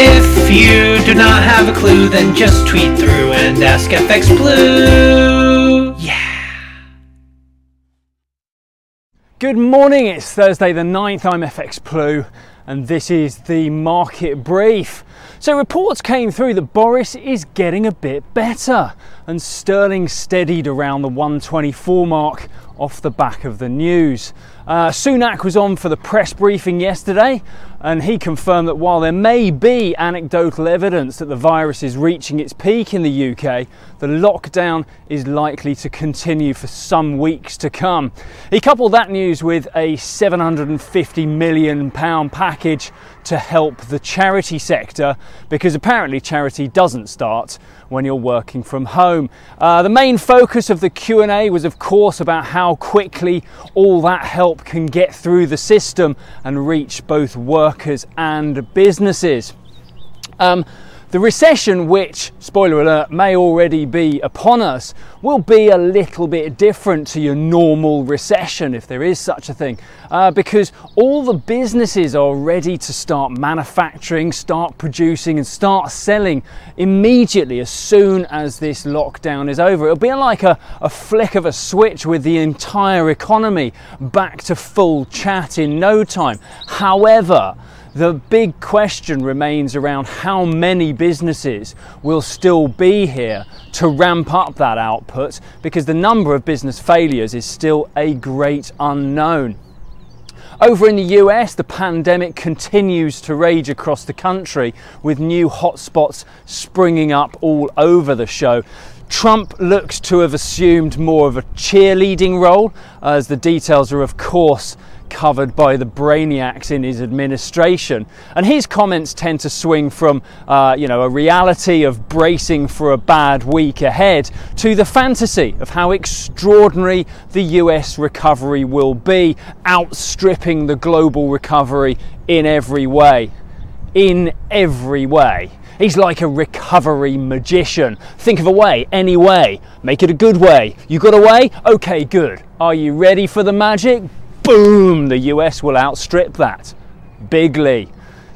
If you do not have a clue, then just tweet through and ask FX Blue. Yeah. Good morning, it's Thursday the 9th. I'm FX Blue, and this is the market brief. So, reports came through that Boris is getting a bit better, and sterling steadied around the 124 mark off the back of the news. Uh, Sunak was on for the press briefing yesterday, and he confirmed that while there may be anecdotal evidence that the virus is reaching its peak in the UK, the lockdown is likely to continue for some weeks to come. He coupled that news with a 750 million pound package to help the charity sector because apparently charity doesn't start when you're working from home. Uh, the main focus of the Q&A was of course about how quickly all that help can get through the system and reach both workers and businesses. Um, the recession, which, spoiler alert, may already be upon us, will be a little bit different to your normal recession, if there is such a thing, uh, because all the businesses are ready to start manufacturing, start producing, and start selling immediately as soon as this lockdown is over. It'll be like a, a flick of a switch with the entire economy back to full chat in no time. However, the big question remains around how many businesses will still be here to ramp up that output because the number of business failures is still a great unknown. Over in the US, the pandemic continues to rage across the country with new hotspots springing up all over the show. Trump looks to have assumed more of a cheerleading role, as the details are, of course, covered by the brainiacs in his administration. And his comments tend to swing from, uh, you know, a reality of bracing for a bad week ahead to the fantasy of how extraordinary the US recovery will be, outstripping the global recovery in every way. In every way. He's like a recovery magician. Think of a way, any way. Make it a good way. You got a way? Okay, good. Are you ready for the magic? Boom, the US will outstrip that. Bigly.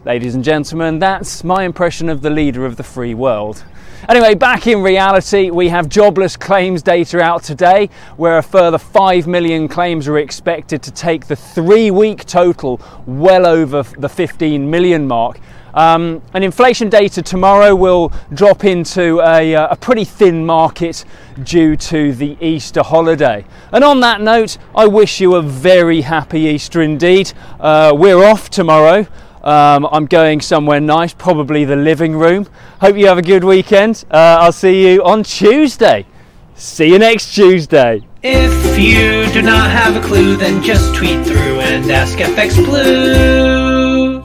Ladies and gentlemen, that's my impression of the leader of the free world. Anyway, back in reality, we have jobless claims data out today, where a further 5 million claims are expected to take the three week total well over the 15 million mark. Um, and inflation data tomorrow will drop into a, uh, a, pretty thin market due to the Easter holiday. And on that note, I wish you a very happy Easter indeed. Uh, we're off tomorrow. Um, I'm going somewhere nice, probably the living room. Hope you have a good weekend. Uh, I'll see you on Tuesday. See you next Tuesday. If you do not have a clue, then just tweet through and ask FX Blue.